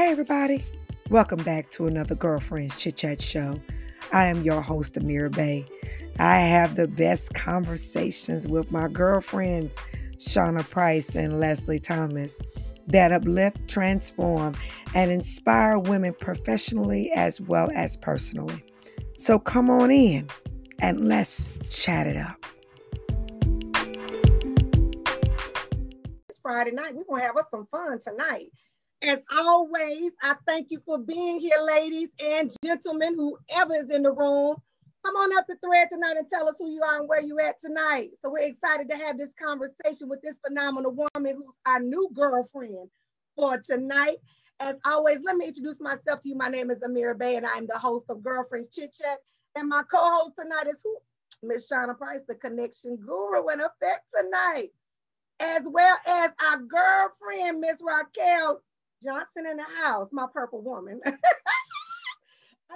Hey, everybody. Welcome back to another Girlfriends Chit Chat Show. I am your host, Amira Bay. I have the best conversations with my girlfriends, Shauna Price and Leslie Thomas, that uplift, transform, and inspire women professionally as well as personally. So come on in and let's chat it up. It's Friday night. We're to have us some fun tonight. As always, I thank you for being here, ladies and gentlemen, whoever is in the room. Come on up the thread tonight and tell us who you are and where you're at tonight. So we're excited to have this conversation with this phenomenal woman who's our new girlfriend for tonight. As always, let me introduce myself to you. My name is Amira Bay, and I'm the host of Girlfriends Chit Chat. And my co-host tonight is who? Miss Shauna Price, the connection guru, in effect tonight, as well as our girlfriend, Miss Raquel Johnson in the house, my purple woman.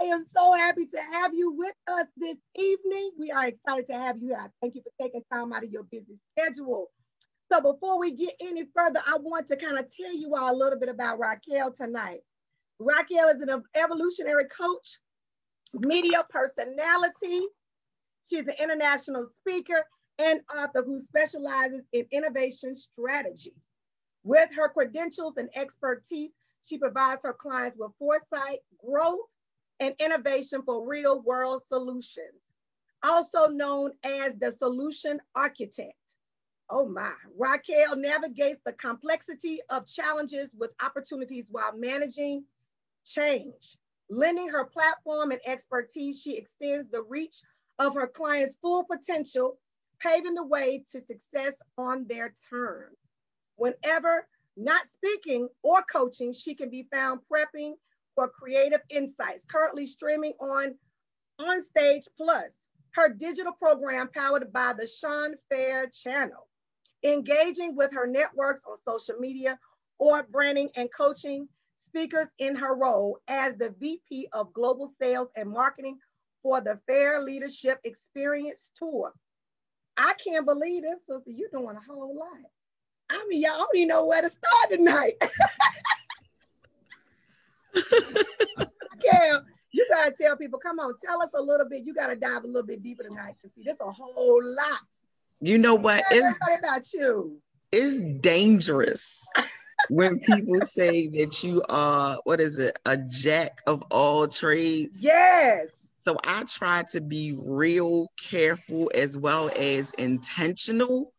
I am so happy to have you with us this evening. We are excited to have you here. Thank you for taking time out of your busy schedule. So before we get any further, I want to kind of tell you all a little bit about Raquel tonight. Raquel is an evolutionary coach, media personality. She's an international speaker and author who specializes in innovation strategy. With her credentials and expertise, she provides her clients with foresight, growth, and innovation for real world solutions. Also known as the solution architect. Oh my, Raquel navigates the complexity of challenges with opportunities while managing change. Lending her platform and expertise, she extends the reach of her clients' full potential, paving the way to success on their terms. Whenever not speaking or coaching, she can be found prepping for creative insights, currently streaming on OnStage Plus, her digital program powered by the Sean Fair channel, engaging with her networks on social media or branding and coaching speakers in her role as the VP of Global Sales and Marketing for the Fair Leadership Experience Tour. I can't believe this, sister. You're doing a whole lot. I mean, y'all don't even know where to start tonight. Gail, you gotta tell people, come on, tell us a little bit. You gotta dive a little bit deeper tonight to see there's a whole lot. You know what? It's about you. It's dangerous when people say that you are what is it, a jack of all trades. Yes. So I try to be real careful as well as intentional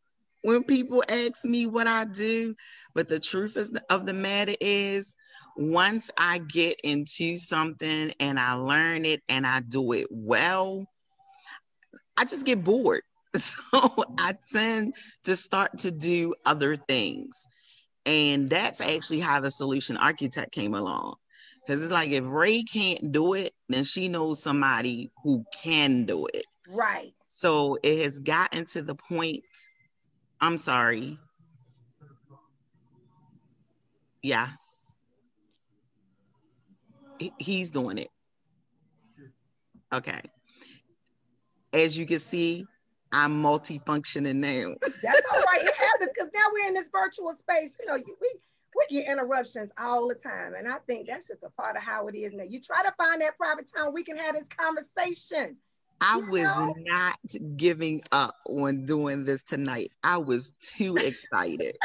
when people ask me what I do. But the truth is, of the matter is, once I get into something and I learn it and I do it well, I just get bored. So I tend to start to do other things. And that's actually how the solution architect came along. Because it's like if Ray can't do it, then she knows somebody who can do it. Right. So it has gotten to the point I'm sorry. Yes. He's doing it. Okay. As you can see, I'm multifunctioning now. That's all right. It happens because now we're in this virtual space. You know, we we get interruptions all the time, and I think that's just a part of how it is now. You try to find that private time we can have this conversation. I was not giving up on doing this tonight. I was too excited.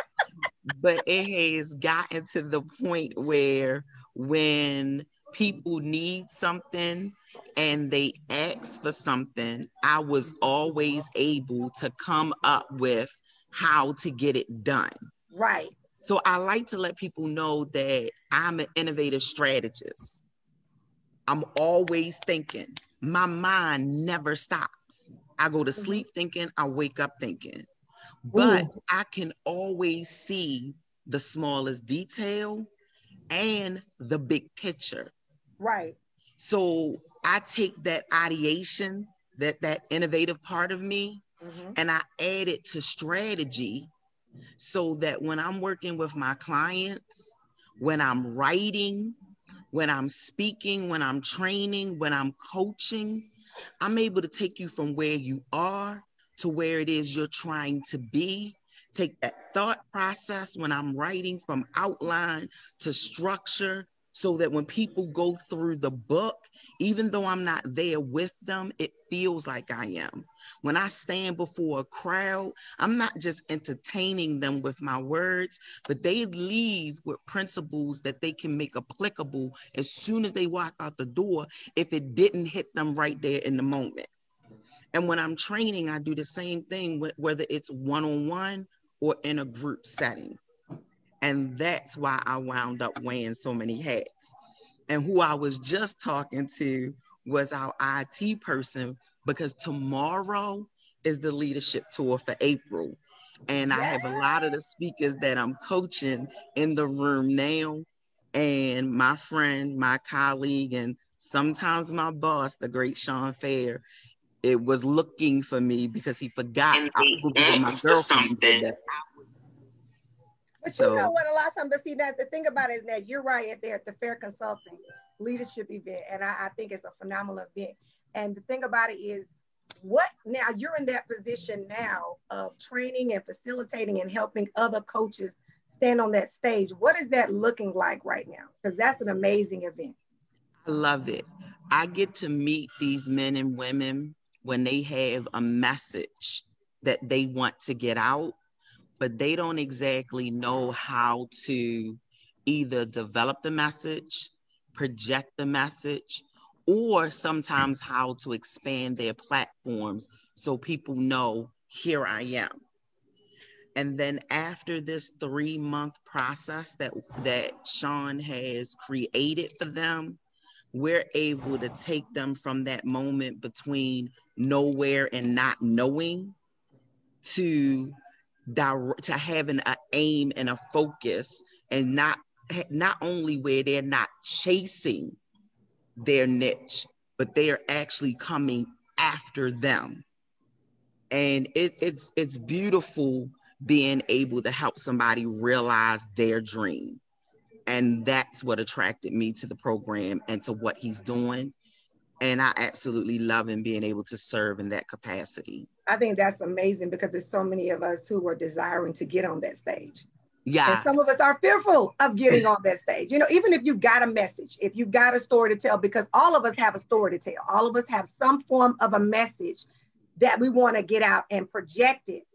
but it has gotten to the point where when people need something and they ask for something, I was always able to come up with how to get it done. Right. So I like to let people know that I'm an innovative strategist. I'm always thinking my mind never stops. I go to sleep thinking, I wake up thinking. But Ooh. I can always see the smallest detail and the big picture. Right. So I take that ideation, that that innovative part of me, mm-hmm. and I add it to strategy so that when I'm working with my clients, when I'm writing, when I'm speaking, when I'm training, when I'm coaching, I'm able to take you from where you are to where it is you're trying to be. Take that thought process when I'm writing from outline to structure so that when people go through the book, even though I'm not there with them, it feels like I am. When I stand before a crowd, I'm not just entertaining them with my words, but they leave with principles that they can make applicable as soon as they walk out the door if it didn't hit them right there in the moment. And when I'm training, I do the same thing, whether it's one on one or in a group setting. And that's why I wound up wearing so many hats. And who I was just talking to was our IT person because tomorrow is the leadership tour for April. And I have a lot of the speakers that I'm coaching in the room now. And my friend, my colleague, and sometimes my boss, the great Sean Fair, it was looking for me because he forgot I was my girlfriend. But so, you know what? A lot of times, but see that the thing about it is that you're right at there at the Fair Consulting leadership event, and I, I think it's a phenomenal event. And the thing about it is, what now you're in that position now of training and facilitating and helping other coaches stand on that stage. What is that looking like right now? Because that's an amazing event. I love it. I get to meet these men and women when they have a message that they want to get out but they don't exactly know how to either develop the message, project the message, or sometimes how to expand their platforms so people know here I am. And then after this three month process that, that Sean has created for them, we're able to take them from that moment between nowhere and not knowing to direct to having an aim and a focus and not not only where they're not chasing their niche but they are actually coming after them. And it, it's it's beautiful being able to help somebody realize their dream. And that's what attracted me to the program and to what he's doing. And i absolutely love him being able to serve in that capacity. I think that's amazing because there's so many of us who are desiring to get on that stage. Yeah. And some of us are fearful of getting on that stage. You know, even if you've got a message, if you've got a story to tell, because all of us have a story to tell, all of us have some form of a message that we want to get out and project it.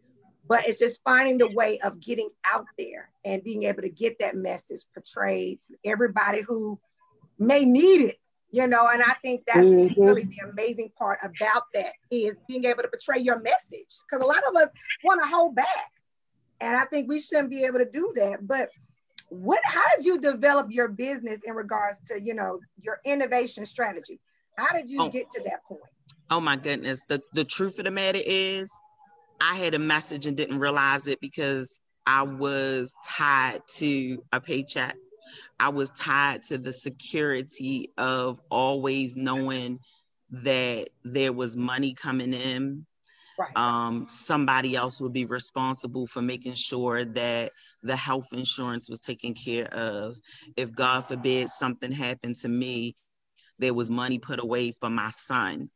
But it's just finding the way of getting out there and being able to get that message portrayed to everybody who may need it you know and i think that's mm-hmm. really the amazing part about that is being able to portray your message because a lot of us want to hold back and i think we shouldn't be able to do that. But what how did you develop your business in regards to you know your innovation strategy? How did you oh. get to that point? Oh my goodness. The the truth of the matter is i had a message and didn't realize it because i was tied to a paycheck. I was tied to the security of always knowing that there was money coming in. Right. Um, somebody else would be responsible for making sure that the health insurance was taken care of. If God forbid something happened to me, there was money put away for my son.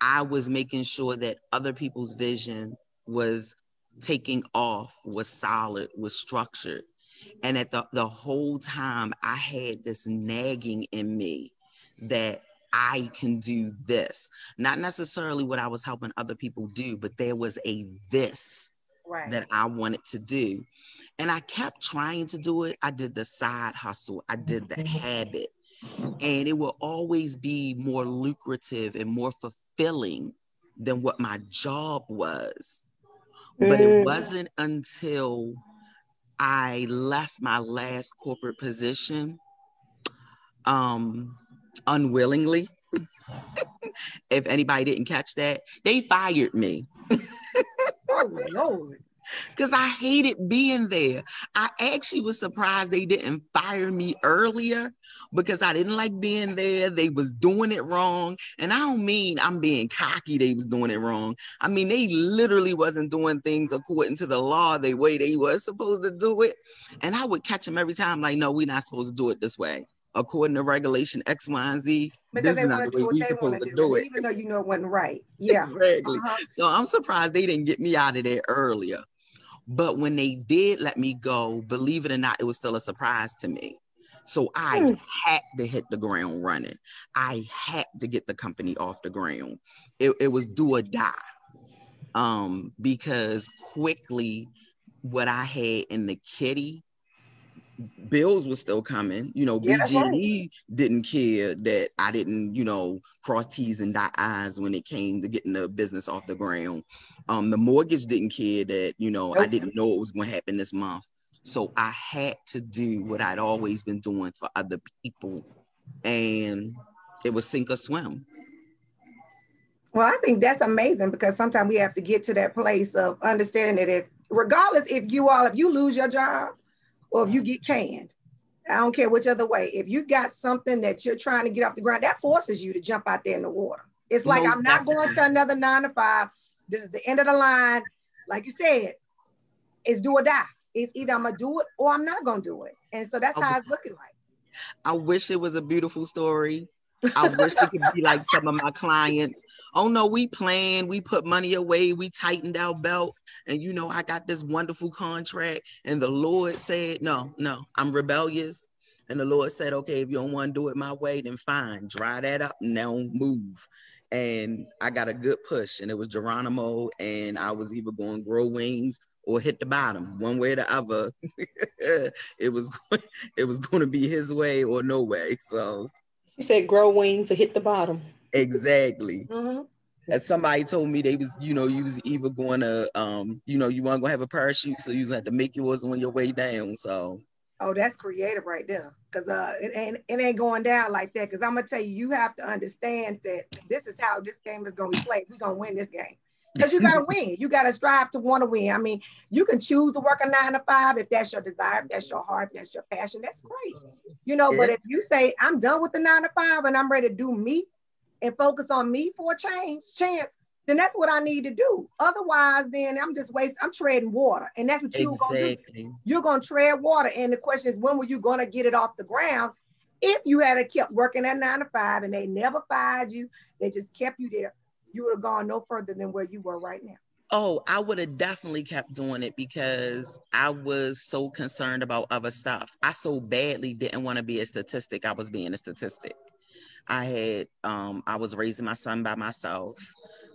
I was making sure that other people's vision was taking off, was solid, was structured. And at the, the whole time, I had this nagging in me that I can do this. Not necessarily what I was helping other people do, but there was a this right. that I wanted to do. And I kept trying to do it. I did the side hustle, I did the mm-hmm. habit. And it will always be more lucrative and more fulfilling than what my job was. But it mm. wasn't until I left my last corporate position um, unwillingly. if anybody didn't catch that, they fired me. oh, Lord because I hated being there. I actually was surprised they didn't fire me earlier because I didn't like being there. They was doing it wrong. And I don't mean I'm being cocky, they was doing it wrong. I mean, they literally wasn't doing things according to the law the way they was supposed to do it. And I would catch them every time, like, no, we're not supposed to do it this way. According to regulation X, Y, and Z, because this is not the way we supposed to do, do it. Even though you know it wasn't right. Yeah. exactly. Uh-huh. So I'm surprised they didn't get me out of there earlier. But when they did let me go, believe it or not, it was still a surprise to me. So I mm. had to hit the ground running. I had to get the company off the ground. It, it was do or die. Um, because quickly what I had in the kitty, bills was still coming. You know, yeah, BG&E right. didn't care that I didn't, you know, cross T's and dot I's when it came to getting the business off the ground. Um, the mortgage didn't care that, you know, nope. I didn't know it was going to happen this month. So I had to do what I'd always been doing for other people. And it was sink or swim. Well, I think that's amazing because sometimes we have to get to that place of understanding that if, regardless if you all, if you lose your job or if you get canned, I don't care which other way. If you got something that you're trying to get off the ground, that forces you to jump out there in the water. It's like Most I'm not definitely. going to another nine to five. This is the end of the line. Like you said, it's do or die it's either I'm gonna do it or I'm not gonna do it. And so that's okay. how it's looking like. I wish it was a beautiful story. I wish it could be like some of my clients. Oh no, we planned, we put money away, we tightened our belt, and you know, I got this wonderful contract. And the Lord said, No, no, I'm rebellious. And the Lord said, Okay, if you don't want to do it my way, then fine, dry that up and now move. And I got a good push, and it was Geronimo, and I was either going to grow wings or hit the bottom one way or the other it was it was going to be his way or no way so she said grow wings or hit the bottom. Exactly. Mm-hmm. and somebody told me they was you know you was either going to um you know you weren't going to have a parachute so you had to make yours on your way down so. Oh that's creative right there because uh it ain't it ain't going down like that because i'm gonna tell you you have to understand that this is how this game is gonna be played. We're gonna win this game because you got to win. You got to strive to want to win. I mean, you can choose to work a nine to five if that's your desire, if that's your heart, if that's your passion. That's great. You know, but if you say I'm done with the nine to five and I'm ready to do me and focus on me for a change chance, then that's what I need to do. Otherwise, then I'm just wasting. I'm treading water, and that's what you're exactly. gonna do. You're gonna tread water, and the question is, when were you gonna get it off the ground? If you had kept working at nine to five and they never fired you, they just kept you there you would have gone no further than where you were right now. Oh, I would have definitely kept doing it because I was so concerned about other stuff. I so badly didn't want to be a statistic. I was being a statistic. I had um I was raising my son by myself,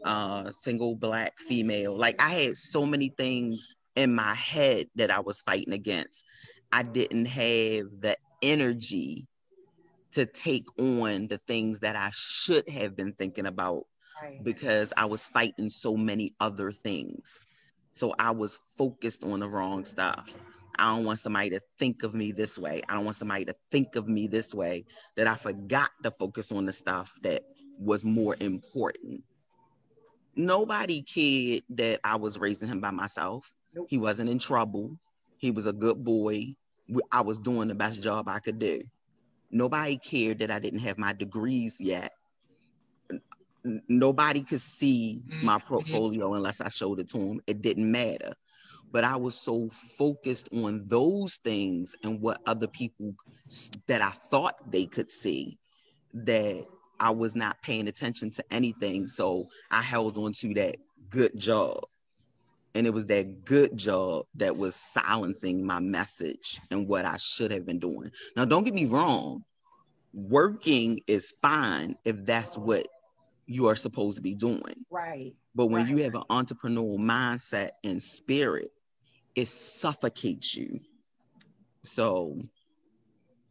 uh single black female. Like I had so many things in my head that I was fighting against. I didn't have the energy to take on the things that I should have been thinking about because I was fighting so many other things. So I was focused on the wrong stuff. I don't want somebody to think of me this way. I don't want somebody to think of me this way that I forgot to focus on the stuff that was more important. Nobody cared that I was raising him by myself. Nope. He wasn't in trouble. He was a good boy. I was doing the best job I could do. Nobody cared that I didn't have my degrees yet nobody could see my mm-hmm. portfolio unless I showed it to them. It didn't matter. But I was so focused on those things and what other people that I thought they could see that I was not paying attention to anything. So I held on to that good job. And it was that good job that was silencing my message and what I should have been doing. Now, don't get me wrong, working is fine if that's what you are supposed to be doing. Right. But when right. you have an entrepreneurial mindset and spirit, it suffocates you. So,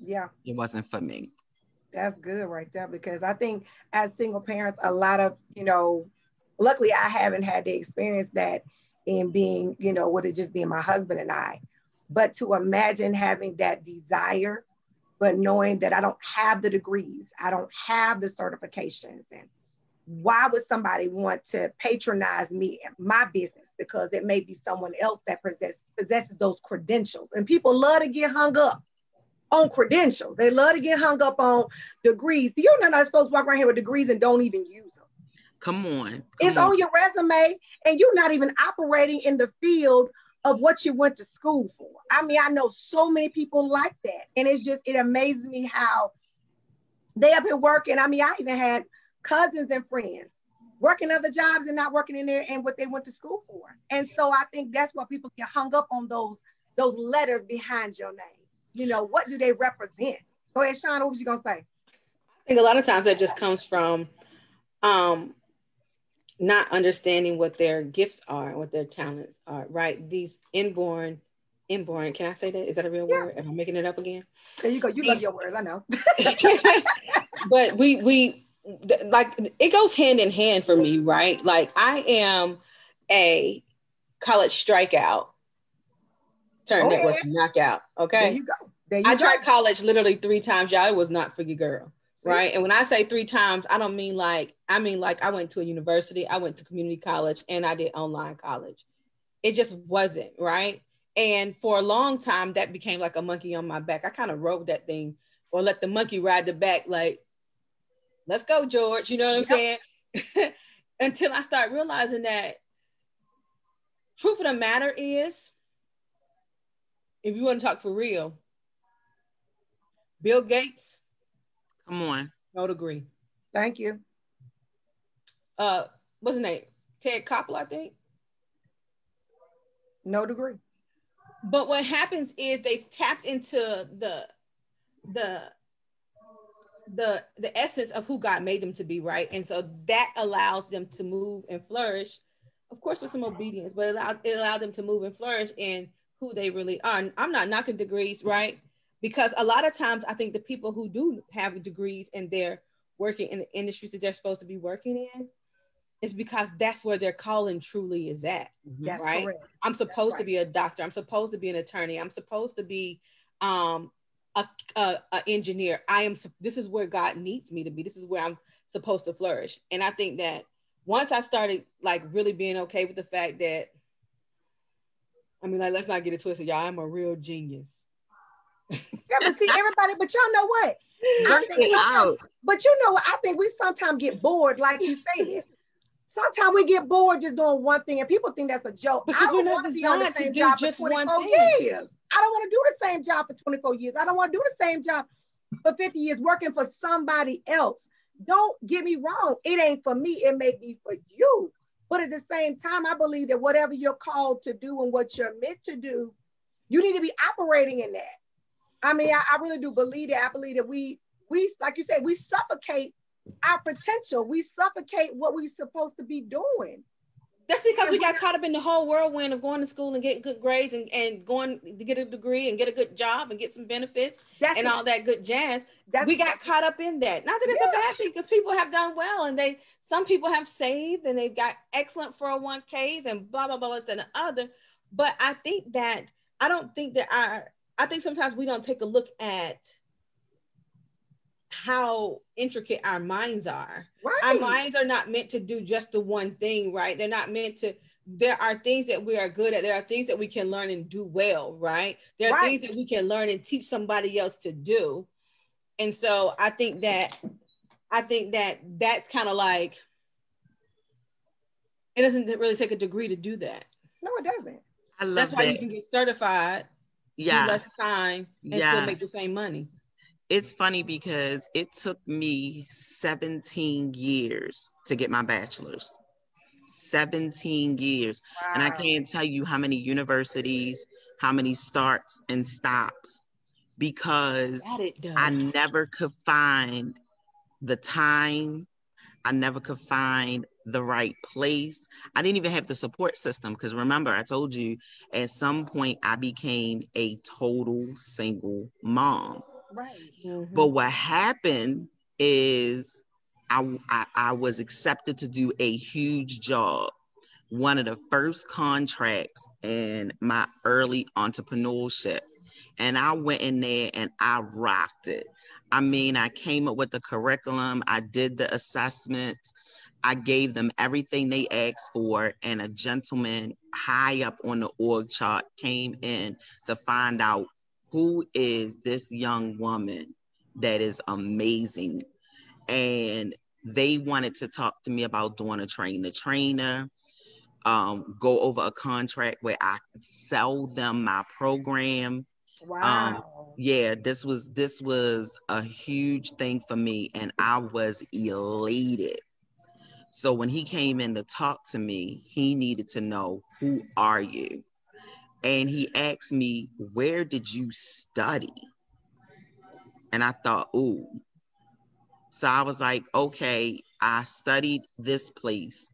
yeah, it wasn't for me. That's good right there because I think as single parents, a lot of, you know, luckily I haven't had the experience that in being, you know, with it just being my husband and I. But to imagine having that desire, but knowing that I don't have the degrees, I don't have the certifications, and why would somebody want to patronize me and my business? Because it may be someone else that possess, possesses those credentials. And people love to get hung up on credentials. They love to get hung up on degrees. Do you know not supposed to walk around here with degrees and don't even use them? Come on come it's on. on your resume and you're not even operating in the field of what you went to school for. I mean i know so many people like that. And it's just it amazes me how they have been working. I mean i even had cousins and friends working other jobs and not working in there and what they went to school for. And so I think that's why people get hung up on those those letters behind your name. You know, what do they represent? Go ahead, Sean. What was you gonna say? I think a lot of times that just comes from um not understanding what their gifts are, and what their talents are, right? These inborn, inborn, can I say that? Is that a real Yeah. word? Am I making it up again? There you go. You love your words. I know. but we we like it goes hand in hand for me, right? Like I am a college strikeout, turn Go network knockout. There Okay. you go. There you I go. tried college literally three times, y'all. It was not for your girl. See? Right. And when I say three times, I don't mean like, I mean like I went to a university, I went to community college, and I did online college. It just wasn't right. And for a long time, that became like a monkey on my back. I kind of rode that thing or let the monkey ride the back, like, let's go, George. You know what I'm saying? Until I start realizing that truth of the matter is, if you want to talk for real, Bill Gates, Come on. no degree. Thank you. Uh, what's his name? Ted Koppel, I think. No degree. But what happens is they've tapped into the the the the essence of who God made them to be, right? And so that allows them to move and flourish, of course, with some obedience, but it allowed it allowed them to move and flourish in who they really are. And I'm not knocking degrees, right? Because a lot of times I think the people who do have degrees and they're working in the industries that they're supposed to be working in is because that's where their calling truly is at. That's Right. correct. I'm supposed to be a doctor. I'm supposed to be an attorney. I'm supposed to be um, a, a, a engineer. I am. This is where God needs me to be. This is where I'm supposed to flourish. And I think that once I started like really being okay with the fact that, I mean, like let's not get it twisted, y'all. I'm a real genius. Yeah, but see, everybody, but y'all know what? I think it out. But you know what? I think we sometimes get bored, like you said. Sometimes we get bored just doing one thing, and people think that's a joke. Because I don't want to be on the same job for just one 24 years. I don't want to do the same job for 24 years. I don't want to do the same job for 50 years working for somebody else. Don't get me wrong. It ain't for me. It may be for you. But at the same time, I believe that whatever you're called to do and what you're meant to do, you need to be operating in that. I mean, I, I really do believe that. I believe that we, we, like you said, we suffocate our potential. We suffocate what we're supposed to be doing. That's because Yeah, we got caught up in the whole whirlwind of going to school and getting good grades and, and going to get a degree and get a good job and get some benefits That's and all that good jazz. that's we got caught up in that. Not that it's a bad thing because people have done well and they some people have saved and they've got excellent 401ks and blah blah blah and the other. But I think that I don't think that our I think sometimes we don't take a look at how intricate our minds are right. our minds are not meant to do just the one thing, right? They're not meant to. There are things that we are good at. There are things that we can learn and do well, right? There are Right. things that we can learn and teach somebody else to do. And so I think that I think that that's kind of like it doesn't really take a degree to do that. no, it doesn't. I love That's why that. you can get certified, do yeah. less time, and still make the same money. It's funny because it took me 17 years to get my bachelor's. 17 years. And I can't tell you how many universities, how many starts and stops because Got it done. I never could find the time. I never could find the right place. I didn't even have the support system because remember, I told you at some point I became a total single mom. Right. Mhm. But what happened is I, I I was accepted to do a huge job. One of the first contracts in my early entrepreneurship. And I went in there and I rocked it. I mean, I came up with the curriculum, I did the assessments, I gave them everything they asked for, and a gentleman high up on the org chart came in to find out who is this young woman that is amazing? And they wanted to talk to me about doing a train the trainer um, go over a contract where i could sell them my program. Wow. yeah this was this was a huge thing for me and i was elated. So when he came in to talk to me he needed to know who are you and he asked me where did you study And I thought, ooh. So I was like, okay, I studied this place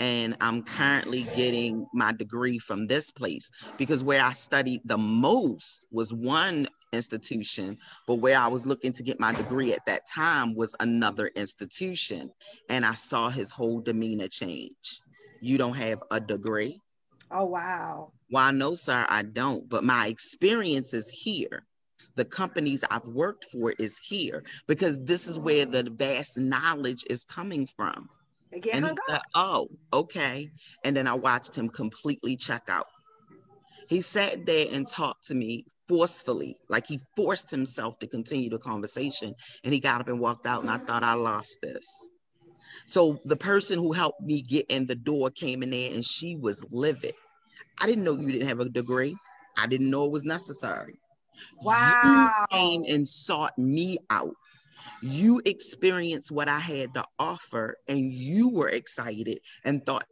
and I'm currently getting my degree from this place because where I studied the most was one institution, but where I was looking to get my degree at that time was another institution. And I saw his whole demeanor change. You don't have a degree? Oh, wow. Why, no, sir, I don't. But my experience is here. The companies I've worked for is here because this is where the vast knowledge is coming from. Again, And he said. Oh, okay. And then I watched him completely check out. He sat there and talked to me forcefully, like he forced himself to continue the conversation. And he got up and walked out, and I thought I lost this. So the person who helped me get in the door came in there and she was livid. I didn't know you didn't have a degree. I didn't know it was necessary. Wow. You came and sought me out. You experienced what I had to offer, and you were excited and thought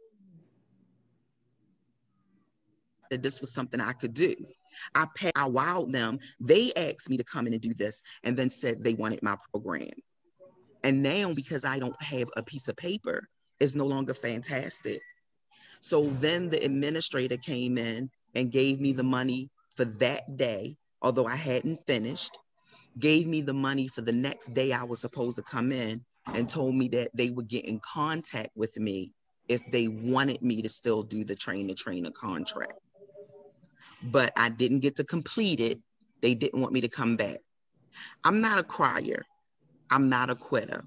that this was something I could do. I I wowed them. They asked me to come in and do this, and then said they wanted my program. And now, because I don't have a piece of paper, it's no longer fantastic. So then the administrator came in and gave me the money for that day, although I hadn't finished, gave me the money for the next day I was supposed to come in, and told me that they would get in contact with me if they wanted me to still do the train to trainer contract. But I didn't get to complete it. They didn't want me to come back. I'm not a crier. I'm not a quitter,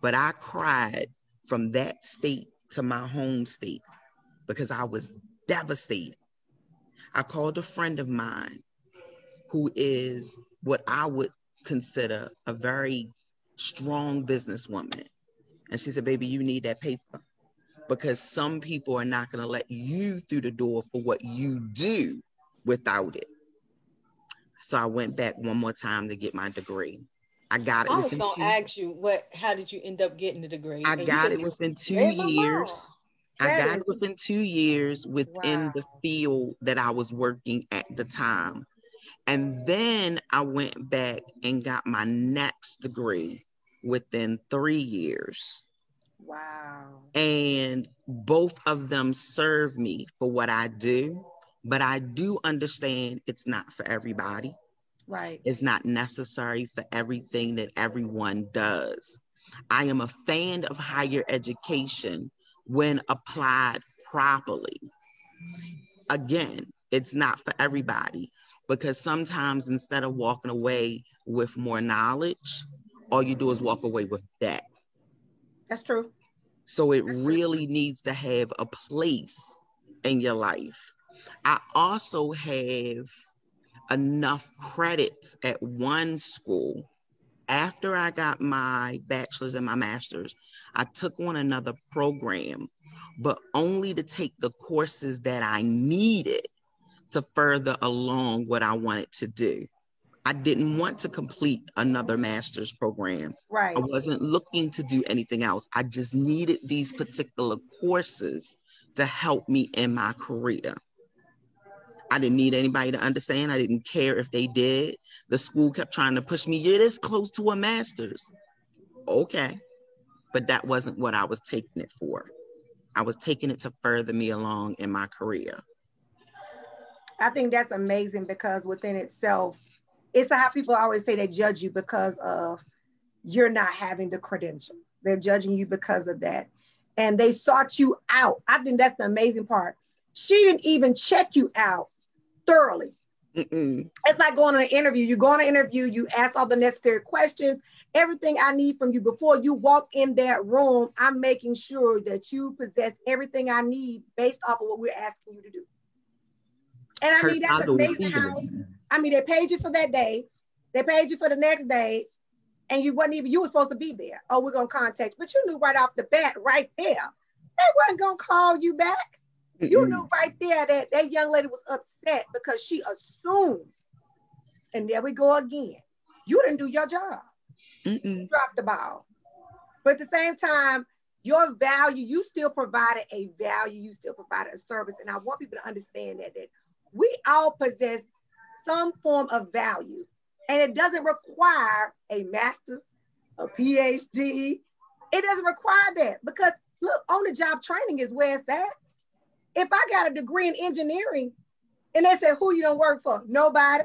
but I cried from that state to my home state because I was devastated. I called a friend of mine who is what I would consider a very strong businesswoman. And she said, Baby, you need that paper because some people are not going to let you through the door for what you do without it. So I went back one more time to get my degree. I got it I was gonna two, ask you what how did you end up getting the degree? I And got it within two years. I got it within two years within Wow. the field that I was working at the time. And then I went back and got my next degree within three years. Wow. And both of them serve me for what I do. But I do understand it's not for everybody. Right. It's not necessary for everything that everyone does. I am a fan of higher education when applied properly. Again, it's not for everybody because sometimes instead of walking away with more knowledge, all you do is walk away with debt. That's true. So it That's true. really needs to have a place in your life. I also have enough credits at one school. After I got my bachelor's and my master's, I took on another program, but only to take the courses that I needed to further along what I wanted to do. I didn't want to complete another master's program. Right. I wasn't looking to do anything else. I just needed these particular courses to help me in my career. I didn't need anybody to understand. I didn't care if they did. The school kept trying to push me, you're this close to a master's. Okay. But that wasn't what I was taking it for. I was taking it to further me along in my career. I think that's amazing because within itself, it's how people always say they judge you because of you're not having the credentials. They're judging you because of that. And they sought you out. I think that's the amazing part. She didn't even check you out thoroughly. Mm-mm. It's like going on an interview. You go on an interview, you ask all the necessary questions, everything I need from you before you walk in that room. I'm making sure that you possess everything I need based off of what we're asking you to do. And I mean, that's amazing how, feelings. I mean, they paid you for that day, they paid you for the next day, and you wasn't even, you were supposed to be there. Oh, we're going to contact, but you knew right off the bat, right there, they wasn't going to call you back. You knew right there that that young lady was upset because she assumed. And there we go again. You didn't do your job. Mm-mm. Drop the ball. But at the same time, your value, you still provided a value, you still provided a service. And I want people to understand that that we all possess some form of value. And it doesn't require a master's, a PhD. It doesn't require that because look, on the job training is where it's at. If I got a degree in engineering and they said, who you don't work for? Nobody.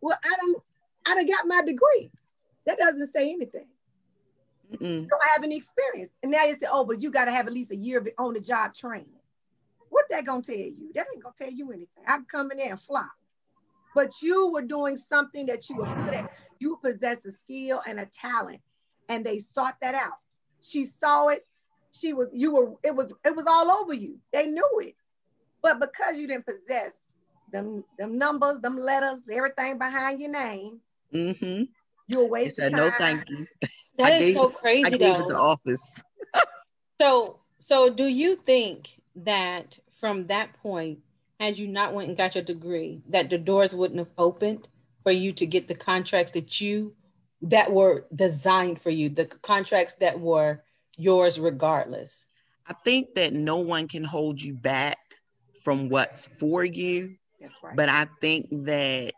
Well, I don't, I don't got my degree. That doesn't say anything. Mm-mm. don't have any experience. And now you say, oh, but you got to have at least a year of on the job training. What that gonna tell you? That ain't gonna tell you anything. I can come in there and flop. But you were doing something that you were good at. You possess a skill and a talent, and they sought that out. She saw it. She was, you were, it was, it was all over you. They knew it. But because you didn't possess them, them numbers, them letters, everything behind your name, mm-hmm. You were wasting said, No, thank you. That I is gave, so crazy. I gave though. it the office. so, so do you think that from that point, had you not went and got your degree, that the doors wouldn't have opened for you to get the contracts that you that were designed for you, the contracts that were yours regardless? I think that no one can hold you back from what's for you. Right. But I think that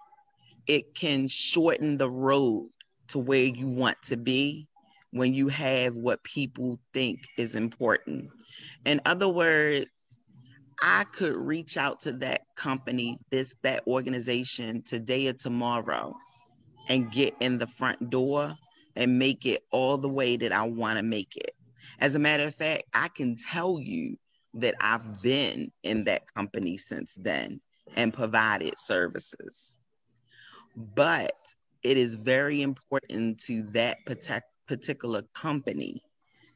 it can shorten the road to where you want to be when you have what people think is important. In other words, I could reach out to that company, this, that organization today or tomorrow and get in the front door and make it all the way that I want to make it. As a matter of fact, I can tell you that I've been in that company since then and provided services. But it is very important to that particular company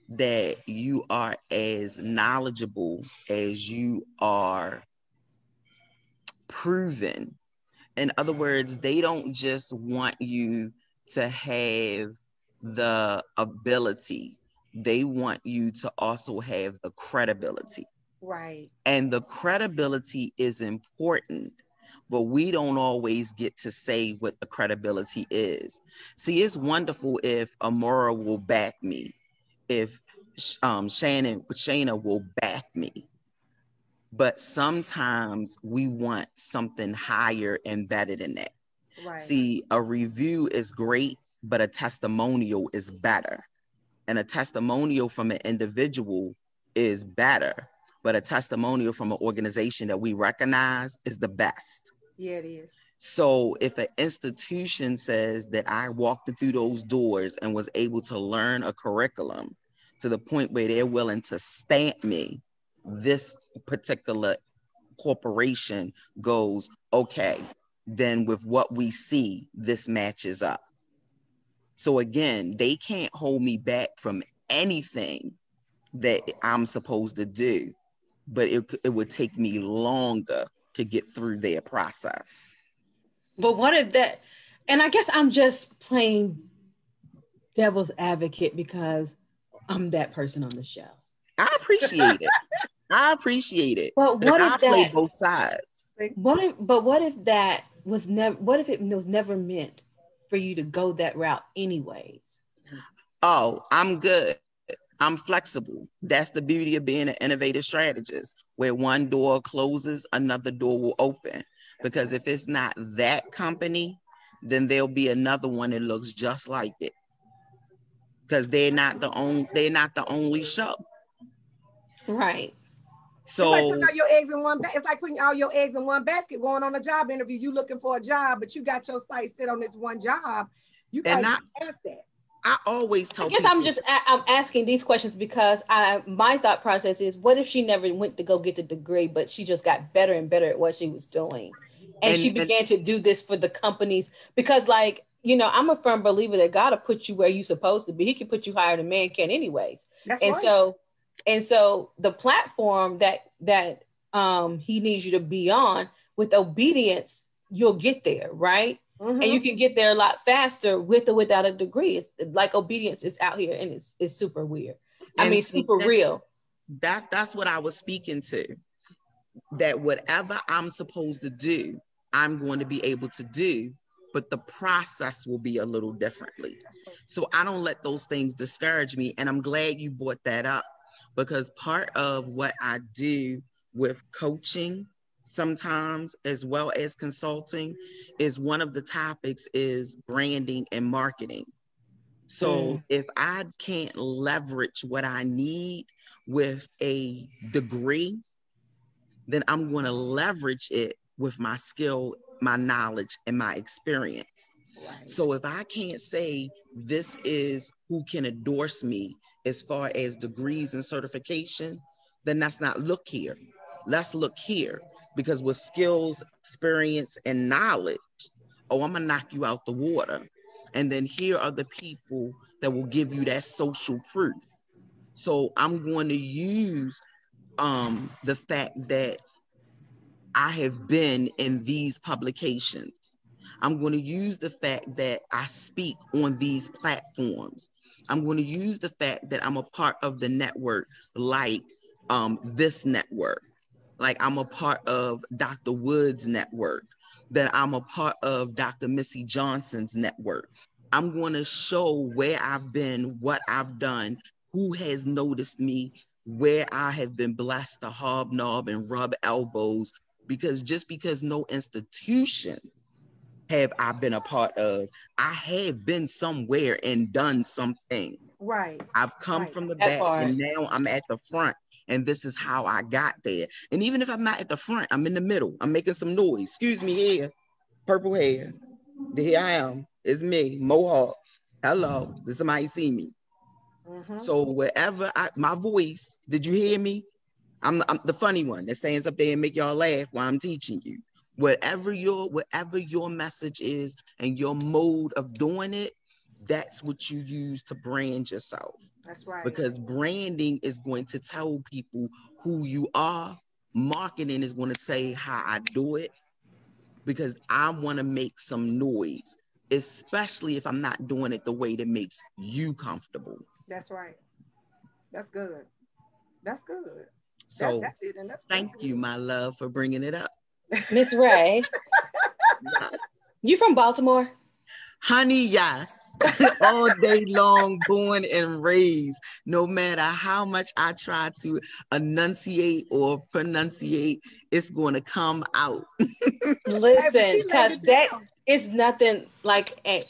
that you are as knowledgeable as you are proven. In other words, they don't just want you to have the ability, they want you to also have the credibility. Right. And the credibility is important, but we don't always get to say what the credibility is. See, it's wonderful if Amora will back me if um, Shannon, Shana will back me. But sometimes we want something higher and better than that. Right. See, a review is great, but a testimonial is better. And a testimonial from an individual is better, but a testimonial from an organization that we recognize is the best. Yeah, it is. So if an institution says that I walked through those doors and was able to learn a curriculum to the point where they're willing to stamp me, this particular corporation goes, okay, then with what we see, this matches up. So again, they can't hold me back from anything that I'm supposed to do, but it, it would take me longer to get through their process. But what if that, and I guess I'm just playing devil's advocate because I'm that person on the show. I appreciate it. I appreciate it. But what if I that, play both sides? What if? But what if that was never? What if it was never meant for you to go that route, anyways? Oh, I'm good. I'm flexible. That's the beauty of being an innovative strategist. Where one door closes, another door will open. Because if it's not that company, then there'll be another one that looks just like it. Because they're not the only they're not the only show. Right. So it's like putting all your eggs in one. Ba- it's like putting all your eggs in one basket. Going on a job interview, you looking for a job, but you got your sight set on this one job. You got to ask that. I always tell. I guess people, I'm just I'm asking these questions because I my thought process is what if she never went to go get the degree, but she just got better and better at what she was doing, and, and she began and, to do this for the companies because like you know I'm a firm believer that God will put you where you're supposed to be. He can put you higher than man can, anyways. That's and right. so and so the platform that that um he needs you to be on with obedience, you'll get there, right? Mm-hmm. And you can get there a lot faster with or without a degree. It's like obedience is out here and it's it's super weird. I and mean, super real. That's that's what I was speaking to. That whatever I'm supposed to do, I'm going to be able to do, but the process will be a little differently. So I don't let those things discourage me. And I'm glad you brought that up because part of what I do with coaching sometimes as well as consulting is one of the topics is branding and marketing. So mm. if I can't leverage what I need with a degree, then I'm going to leverage it with my skill, my knowledge, and my experience. Right. So if I can't say this is who can endorse me as far as degrees and certification, then that's not look here. Let's look here because with skills, experience, and knowledge, oh, I'm gonna knock you out the water. And then here are the people that will give you that social proof. So I'm going to use um, the fact that I have been in these publications. I'm going to use the fact that I speak on these platforms. I'm going to use the fact that I'm a part of the network like um, this network. Like I'm a part of Dr. Wood's network, that I'm a part of Dr. Missy Johnson's network. I'm going to show where I've been, what I've done, who has noticed me, where I have been blessed to hobnob and rub elbows. Because just because no institution have I been a part of, I have been somewhere and done something. Right. I've come right. from the back and now I'm at the front and this is how I got there. And even if I'm not at the front, I'm in the middle. I'm making some noise. Excuse me here. Purple hair. Here I am. It's me, Mohawk. Hello. Did somebody see me? Mm-hmm. So wherever I my voice, did you hear me? I'm, I'm the funny one that stands up there and make y'all laugh while I'm teaching you. Whatever your whatever your message is and your mode of doing it, that's what you use to brand yourself. That's right. Because branding is going to tell people who you are. Marketing is going to say how I do it because I want to make some noise, especially if I'm not doing it the way that makes you comfortable. That's right. That's good. That's good. So that's, that's that's thank you, my love, for bringing it up. Miss Ray. yes. You from Baltimore? Honey, yes. All day long, born and raised. No matter how much I try to enunciate or pronunciate, it's going to come out. Listen, because that is nothing like a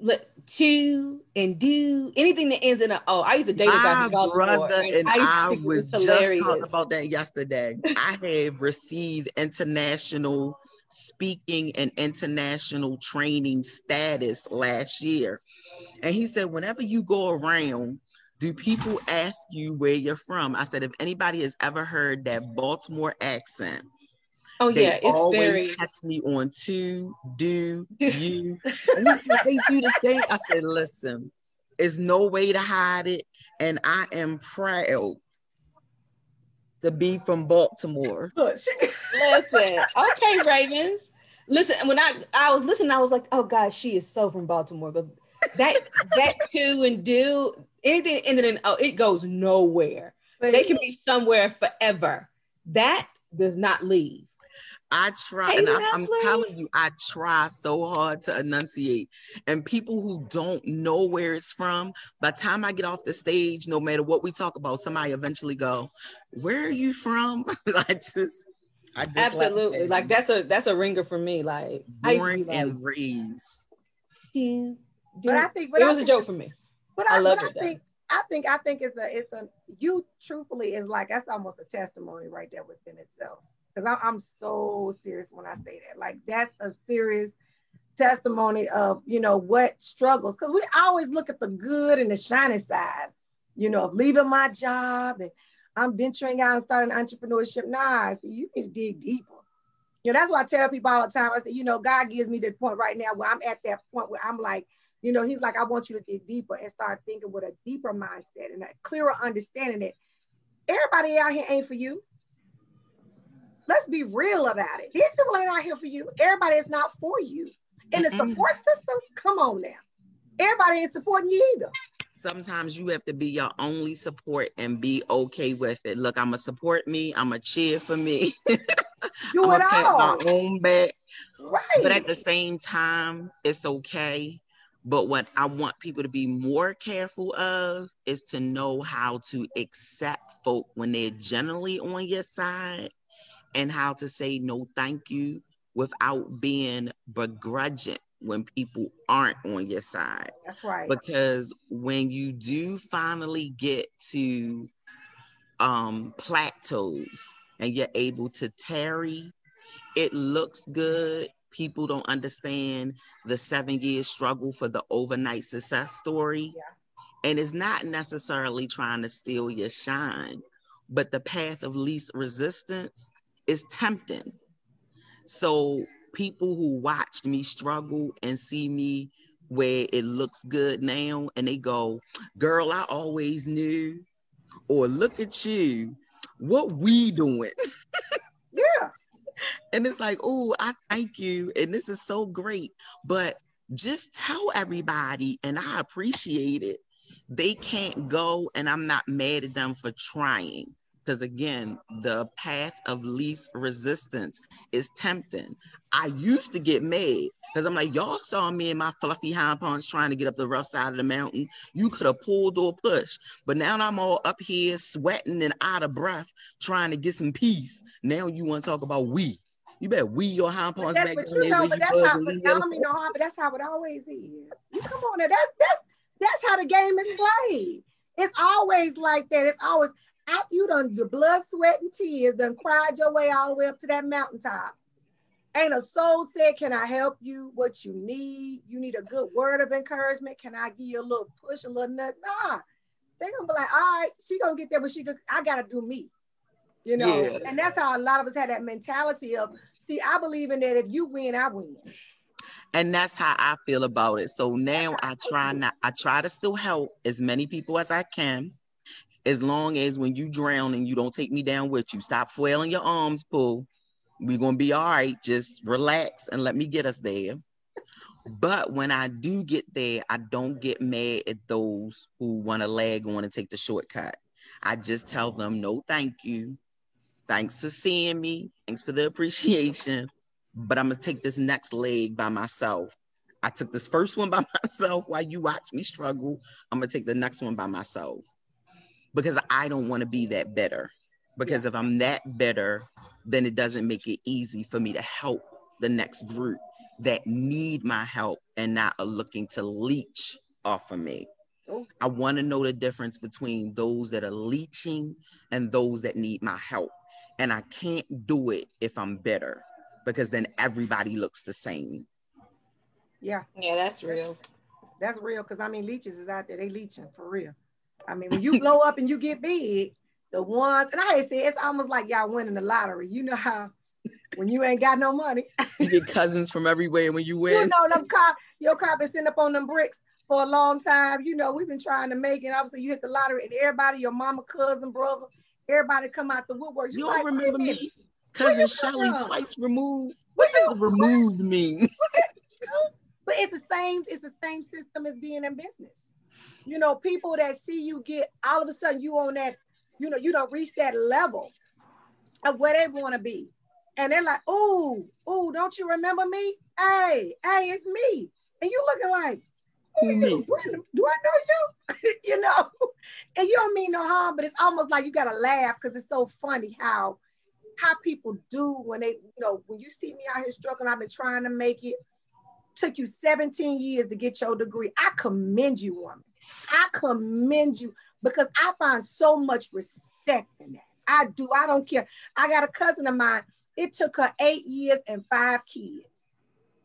look to and do anything that ends in a oh. I used to date a guy from Baltimore, brother and, and I, I was, was just talking about that yesterday. I have received international speaking and international training status last year. And he said, whenever you go around, do people ask you where you're from? I said, if anybody has ever heard that Baltimore accent, Oh they yeah, it's always very... catch me on to, do, you. and said, they do the same. I said, listen, there's no way to hide it. And I am proud to be from Baltimore. Listen, okay, Ravens. Listen, when I I was listening, I was like, oh God, she is so from Baltimore. But that that to and do anything and then oh, it goes nowhere. But they can be somewhere forever. That does not leave. I try, hey, and I, am telling you, I try so hard to enunciate. And people who don't know where it's from, by the time I get off the stage, no matter what we talk about, somebody eventually go, "Where are you from?" I just, I just absolutely like, like, that's a that's a ringer for me. Like born like, and raised. But I think but it was a joke for me. But I, I love it. I think I think I think it's a it's a you truthfully is like that's almost a testimony right there within itself because I'm so serious when I say that. Like that's a serious testimony of you know what struggles because we always look at the good and the shiny side, you know, of leaving my job and I'm venturing out and starting entrepreneurship. Nah, see, you need to dig deeper. You know, that's why I tell people all the time. I say, you know, God gives me the point right now where I'm at that point where I'm like, you know, He's like, I want you to dig deeper and start thinking with a deeper mindset and a clearer understanding that everybody out here ain't for you let's be real about it. These people ain't out here for you. Everybody is not for you. In the support system, come on now. Everybody ain't supporting you either. Sometimes you have to be your only support and be okay with it. Look, I'm gonna support me. I'm gonna cheer for me. Do it all. My own back. Right. But at the same time, it's okay. But what I want people to be more careful of is to know how to accept folk when they're generally on your side and how to say no thank you without being begrudging when people aren't on your side. That's right. Because when you do finally get to um plateaus and you're able to tarry, it looks good. People don't understand the seven year struggle for the overnight success story. Yeah. And it's not necessarily trying to steal your shine, but the path of least resistance is tempting. So people who watched me struggle and see me where it looks good now and they go, girl, I always knew, or look at you, what we doing? Yeah. And it's like, oh, I thank you. And this is so great. But just tell everybody, and I appreciate it. They can't go, and I'm not mad at them for trying. Because again, the path of least resistance is tempting. I used to get mad because I'm like, y'all saw me in my fluffy hind parts trying to get up the rough side of the mountain. You could have pulled or pushed, but now I'm all up here sweating and out of breath trying to get some peace. Now you want to talk about we. You better we your hind parts that's back but you know, but that's how but I don't mean no harm, but that's how it always is. You come on now, that's that's that's how the game is played. It's always like that. It's always after you done the blood, sweat, and tears, done cried your way all the way up to that mountaintop. Ain't a soul said, Can I help you? What you need? You need a good word of encouragement. Can I give you a little push, a little nut? Nah. They're gonna be like, all right, she gonna get there, but she go, I gotta do me. You know, Yeah. and that's how a lot of us had that mentality of see, I believe in that if you win, I win. and that's how I feel about it. So now I try not I try to still help as many people as I can. As long as when you drown and you don't take me down with you, stop flailing your arms, pull. We're gonna be all right. Just relax and let me get us there. But when I do get there, I don't get mad at those who want to lag and take the shortcut. I just tell them no, thank you. Thanks for seeing me. Thanks for the appreciation. But I'm gonna take this next leg by myself. I took this first one by myself while you watch me struggle. I'm gonna take the next one by myself because I don't want to be that better. Because if I'm that better, then it doesn't make it easy for me to help the next group that need my help and not are looking to leech off of me. Oh. I want to know the difference between those that are leeching and those that need my help. And I can't do it if I'm bitter because then everybody looks the same. Yeah, Yeah, that's real. that's real. Cause I mean, leeches is out there. They leeching for real. I mean, when you blow up and you get big, the ones and I hate to say it, it's almost like y'all winning the lottery. You know how when you ain't got no money, You get cousins from everywhere when you win. you know them car, your car been sitting up on them bricks for a long time. You know, we've been trying to make it. Obviously, you hit the lottery and everybody, your mama, cousin, brother, everybody come out the woodwork. You like, don't remember "Wait me? Cousin you Shelly twice removed. What does the removed mean? But it's the same, it's the same system as being in business. You know, people that see you get all of a sudden you on that, you know, you don't reach that level of where they want to be. And they're like, oh, oh, don't you remember me? Hey, hey, it's me. And you looking like, who Who you? me? Do I know you? you know, and you don't mean no harm, but it's almost like you gotta laugh because it's so funny how how people do when they, you know, when you see me out here struggling, I've been trying to make it. Took you 17 years to get your degree. I commend you, woman. I commend you because I find so much respect in that. I do. I don't care. I got a cousin of mine. It took her eight years and five kids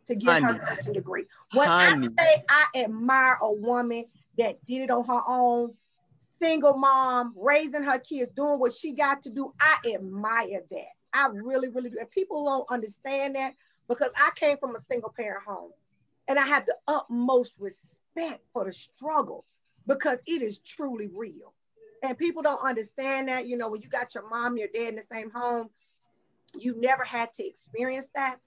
to get Honey. her nursing degree. When Honey. I say I admire a woman that did it on her own, single mom, raising her kids, doing what she got to do, I admire that. I really, really do. And people don't understand that because I came from a single parent home and I have the utmost respect for the struggle because it is truly real. And people don't understand that, you know, when you got your mom, your dad in the same home, you never had to experience that.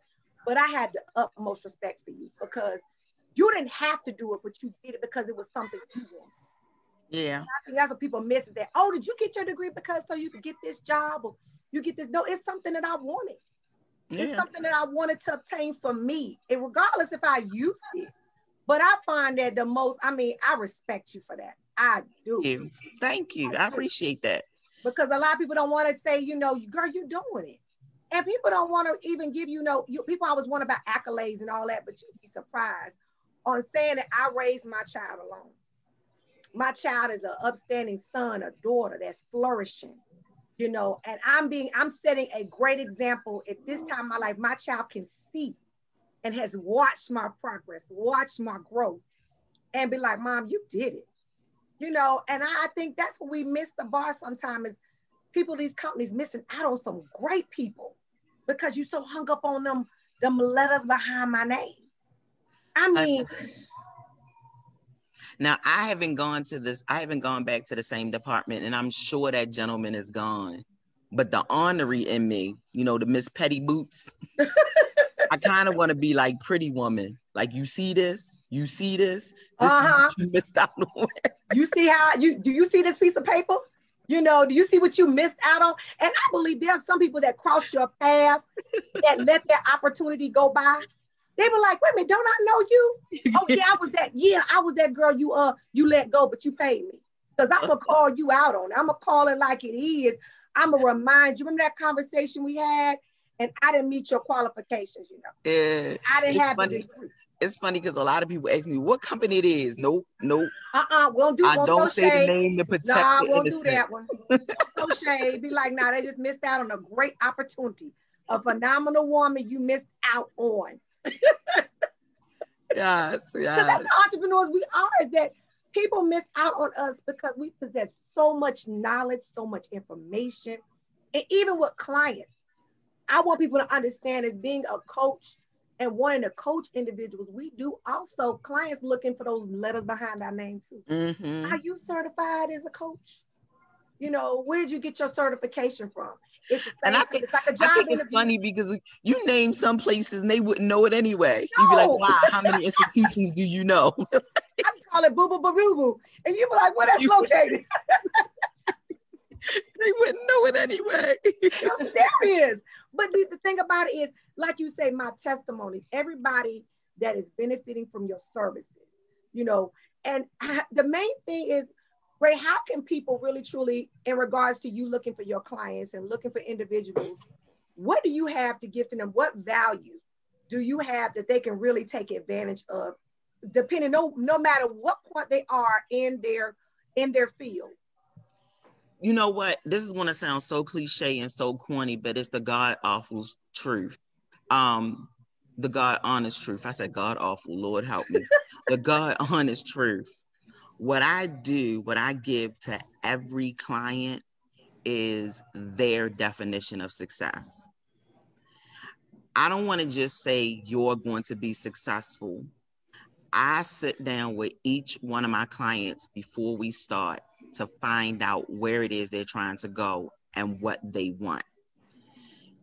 But I had the utmost respect for you because you didn't have to do it, but you did it because it was something you wanted. Yeah. I think that's what people miss is that, oh, did you get your degree because so you could get this job or you get this? No, it's something that I wanted. It's something that I wanted to obtain for me, and regardless if I used it. But I find that the most, I mean, I respect you for that. I do. Thank you. Thank you. I appreciate that. Because a lot of people don't want to say, you know, girl, you're doing it. And people don't want to even give you no, you, people always want about accolades and all that, but you'd be surprised on saying that I raised my child alone. My child is an upstanding son, a daughter that's flourishing, you know, and I'm being, I'm setting a great example at this time in my life. My child can see and has watched my progress, watched my growth, and be like, Mom, you did it. You know, and I, think that's what we miss the bar sometimes is people, these companies missing out on some great people because you so hung up on them, them letters behind my name. I mean, now I haven't gone to this, I haven't gone back to the same department, and I'm sure that gentleman is gone. But the honorary in me, you know, the Miss Petty Boots. I kind of want to be like Pretty Woman. Like you see this, you see this. This Uh-huh. you missed out on. you see how you do you see this piece of paper? You know, do you see what you missed out on? And I believe there's some people that cross your path that let that opportunity go by. They were like, wait a minute, don't I know you? Oh yeah, I was that, yeah, I was that girl you uh you let go, but you paid me. Because I'm gonna call you out on it. I'm gonna call it like it is. I'm gonna remind you. Remember that conversation we had? And I didn't meet your qualifications, you know. Yeah. I didn't have the funny. degree. It's funny because a lot of people ask me what company it is. Nope, nope. Uh-uh, we don't do I won't don't no say shade. the name to protect Nah, the we'll do innocent. that one. no shade. Be like, nah, they just missed out on a great opportunity. A phenomenal woman you missed out on. Yes, Because yes. that's the entrepreneurs we are, is that people miss out on us because we possess so much knowledge, so much information, and even with clients. I want people to understand as being a coach and wanting to coach individuals, we do also clients looking for those letters behind our name too. Mhm. Are you certified as a coach? You know, where'd you get your certification from? It's And I think- it's like a I job think it's interview. funny because you name some places and they wouldn't know it anyway. You'd be like, wow, how many institutions do you know? I just call it boo boo boo boo boo. And you'd be like, where that's located? they wouldn't know it anyway. I'm serious. But the, the thing about it is, like you say, my testimonies, everybody that is benefiting from your services, you know, and I, the main thing is, Ray, how can people really truly, in regards to you looking for your clients and looking for individuals, what do you have to give to them? What value do you have that they can really take advantage of, depending no no matter what point they are in their in their field? You know what? This is gonna sound so cliche and so corny, but it's the God awful truth. Um, the God honest truth. I said God awful, Lord help me. the God honest truth. What I do, what I give to every client is their definition of success. I don't want to just say you're going to be successful. I sit down with each one of my clients before we start to find out where it is they're trying to go and what they want.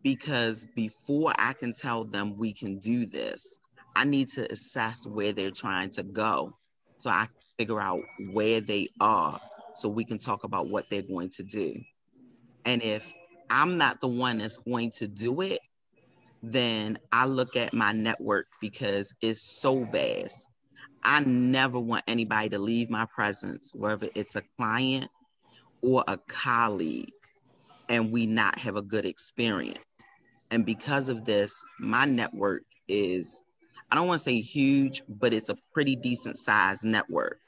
Because before I can tell them we can do this, I need to assess where they're trying to go so I can figure out where they are so we can talk about what they're going to do. And if I'm not the one that's going to do it, then I look at my network because it's so vast. I never want anybody to leave my presence, whether it's a client or a colleague, and we not have a good experience. And because of this, my network is, I don't want to say huge, but it's a pretty decent sized network.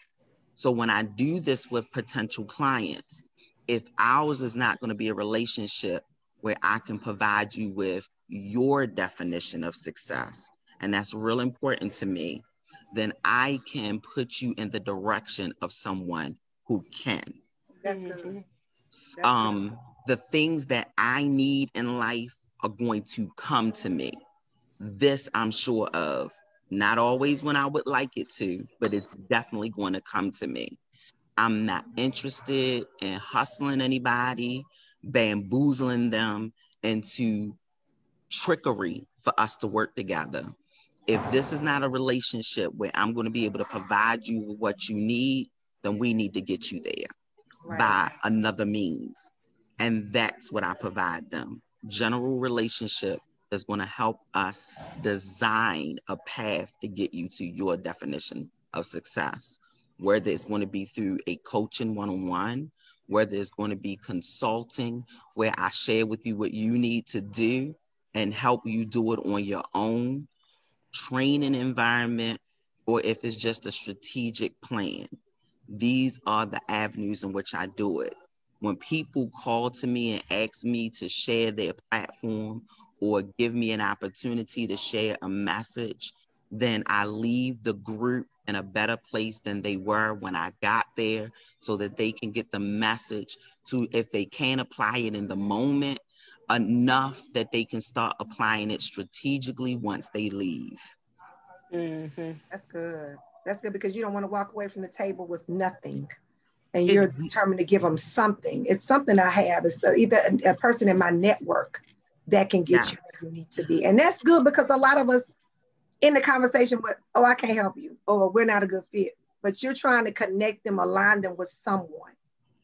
So when I do this with potential clients, if ours is not going to be a relationship where I can provide you with your definition of success, and that's real important to me, then I can put you in the direction of someone who can. That's good. S- Um, the things that I need in life are going to come to me. This I'm sure of. Not always when I would like it to, but it's definitely going to come to me. I'm not interested in hustling anybody, bamboozling them into trickery for us to work together. If this is not a relationship where I'm going to be able to provide you with what you need, then we need to get you there Right. by another means. And that's what I provide them. General relationship is going to help us design a path to get you to your definition of success, whether it's going to be through a coaching one on one, whether it's going to be consulting, where I share with you what you need to do and help you do it on your own training environment or if it's just a strategic plan. These are the avenues in which I do it. When people call to me and ask me to share their platform or give me an opportunity to share a message, then I leave the group in a better place than they were when I got there so that they can get the message to, if they can't apply it in the moment, enough that they can start applying it strategically once they leave. Mm-hmm. That's good. That's good because you don't want to walk away from the table with nothing. And you're it, determined to give them something. It's something I have. It's either a, a person in my network that can get yes. you where you need to be. And that's good because a lot of us in the conversation with, oh, I can't help you, or we're not a good fit. But you're trying to connect them, align them with someone.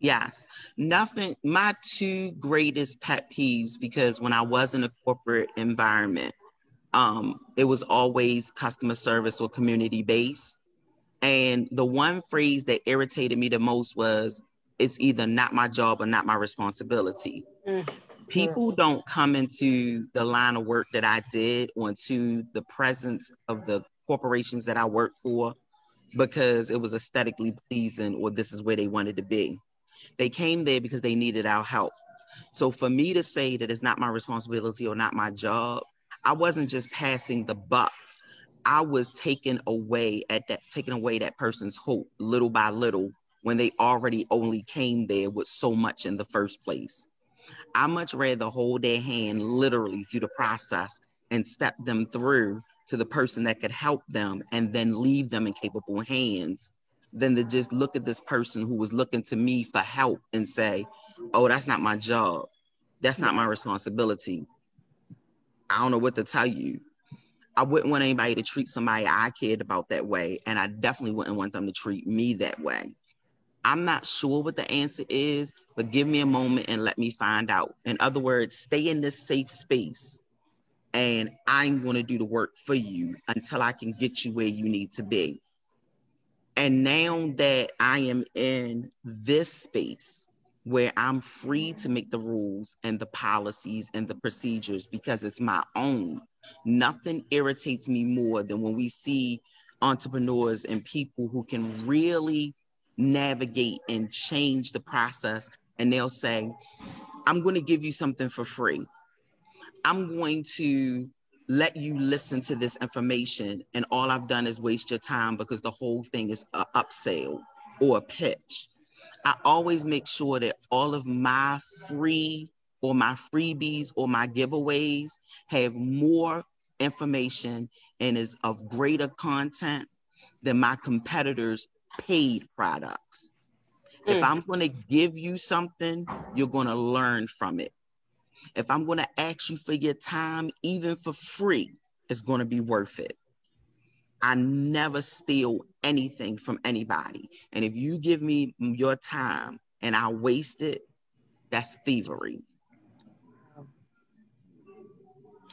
Yes. Nothing, my two greatest pet peeves, because when I was in a corporate environment, um, it was always customer service or community based. And the one phrase that irritated me the most was, it's either not my job or not my responsibility. Mm. People don't come into the line of work that I did or into the presence of the corporations that I worked for because it was aesthetically pleasing or this is where they wanted to be. They came there because they needed our help. So for me to say that it's not my responsibility or not my job, I wasn't just passing the buck. I was taking away at that taking away that person's hope little by little when they already only came there with so much in the first place. I much rather hold their hand literally through the process and step them through to the person that could help them and then leave them in capable hands than to just look at this person who was looking to me for help and say, oh, that's not my job. That's not my responsibility. I don't know what to tell you. I wouldn't want anybody to treat somebody I cared about that way. And I definitely wouldn't want them to treat me that way. I'm not sure what the answer is, but give me a moment and let me find out. In other words, stay in this safe space and I'm going to do the work for you until I can get you where you need to be. And now that I am in this space where I'm free to make the rules and the policies and the procedures because it's my own, nothing irritates me more than when we see entrepreneurs and people who can really navigate and change the process and they'll say, I'm going to give you something for free. I'm going to let you listen to this information and all I've done is waste your time because the whole thing is a upsell or a pitch. I always make sure that all of my free or my freebies or my giveaways have more information and is of greater content than my competitors' paid products. Mm. If I'm going to give you something, you're going to learn from it. If I'm going to ask you for your time, even for free, it's going to be worth it. I never steal anything from anybody. And if you give me your time and I waste it, that's thievery.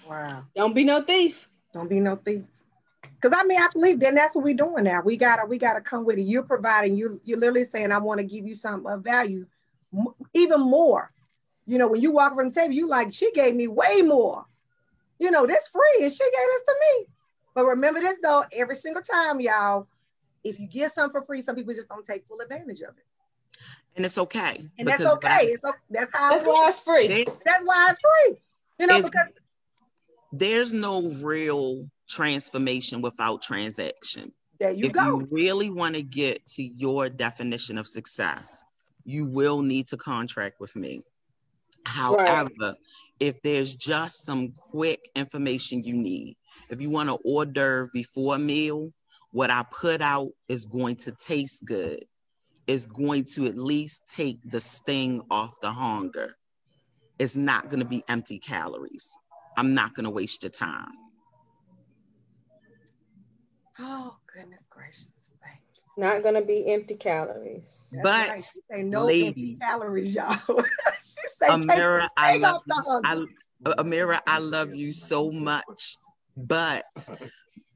Wow. Don't be no thief. Don't be no thief. Because I mean, I believe then that's what we're doing now. We gotta we gotta come with it. You're providing. You you're literally saying, I want to give you some of value, even more you know, when you walk from the table, you like, she gave me way more. You know, this free and she gave this to me. But remember this though, every single time, y'all, if you get something for free, some people just don't take full advantage of it. And it's okay. And that's okay. it's, that's how that's why it's free. that's why it's free. You know, because there's no real transformation without transaction. There you if go. you really want to get to your definition of success, you will need to contract with me. However, right. if there's just some quick information you need, if you want to order before a meal, what I put out is going to taste good. It's going to at least take the sting off the hunger. It's not going to be empty calories. I'm not going to waste your time. Oh. Not going to be empty calories. That's but right. she say no ladies, calories, y'all. she say Amira, I love you. I, Amira, I love you so much, but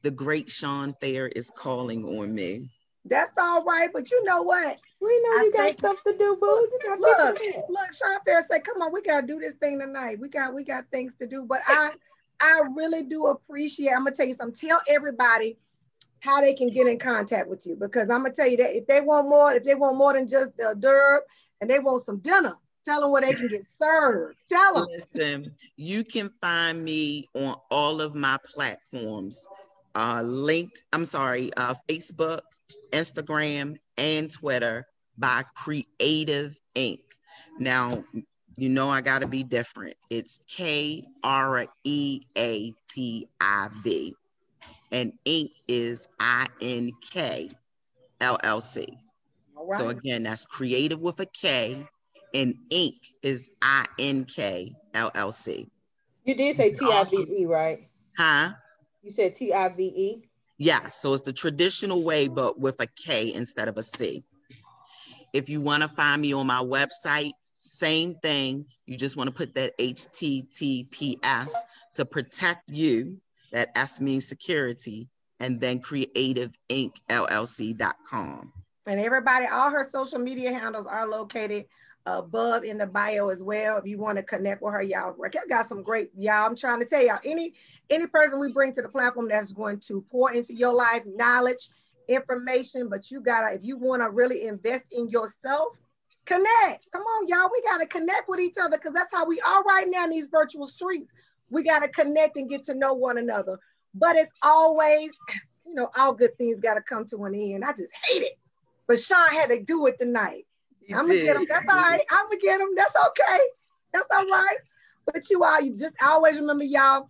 the great Sean Fair is calling on me. That's all right, but you know what? We know I you got think- stuff to do, boo. You Look, things look, Sean Fair said, "Come on, we gotta do this thing tonight. We got we got things to do." But I I really do appreciate. I'm gonna tell you something. Tell everybody how they can get in contact with you because I'm gonna tell you that if they want more, if they want more than just the derb and they want some dinner, tell them where they can get served. Tell them. Listen, you can find me on all of my platforms. Uh linked, I'm sorry, uh Facebook, Instagram, and Twitter by Kreative Ink. Now, you know I gotta be different. It's K R E A T I V. And Inc is I N K L L C. Right. So again, that's creative with a K, and Inc is I N K L L C. You did say T I V E, right? Huh? You said T I V E. Yeah, so it's the traditional way, but with a K instead of a C. If you want to find me on my website, same thing. You just want to put that HTTPS to protect you. That S means security, and then kreativeinkllc.com. And everybody, all her social media handles are located above in the bio as well. If you want to connect with her, y'all, Raquel got some great, y'all. I'm trying to tell y'all, any any person we bring to the platform that's going to pour into your life, knowledge, information, but you gotta, if you want to really invest in yourself, connect. Come on, y'all. We gotta connect with each other because that's how we are right now in these virtual streets. We gotta connect and get to know one another. But it's always, you know, all good things gotta come to an end. I just hate it. But Sean had to do it tonight. You I'm gonna get him. That's all right. I'm gonna get him. That's okay. That's all right. But you all, you just always remember, y'all.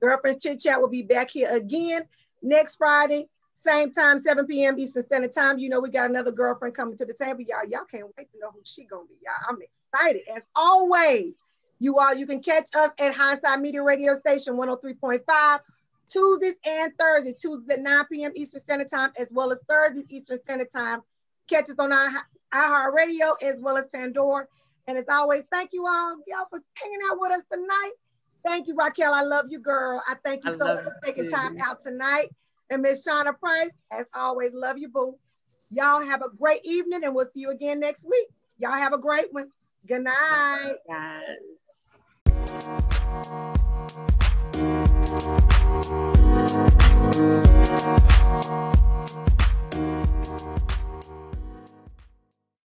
Girlfriend Chit Chat will be back here again next Friday, same time, 7 p.m. Eastern Standard Time. You know, we got another girlfriend coming to the table, y'all. Y'all can't wait to know who she gonna be. Y'all, I'm excited as always. You all, you can catch us at Hindsight Media Radio Station 103.5 Tuesdays and Thursdays. Tuesdays at 9 p.m. Eastern Standard Time, as well as Thursdays Eastern Standard Time. Catch us on our iHeartRadio as well as Pandora. And as always, thank you all, y'all, for hanging out with us tonight. Thank you, Raquel. I love you, girl. I thank you I so much for taking too. time out tonight. And Miss Shauna Price, as always, love you, boo. Y'all have a great evening, and we'll see you again next week. Y'all have a great one. Good night. Guys.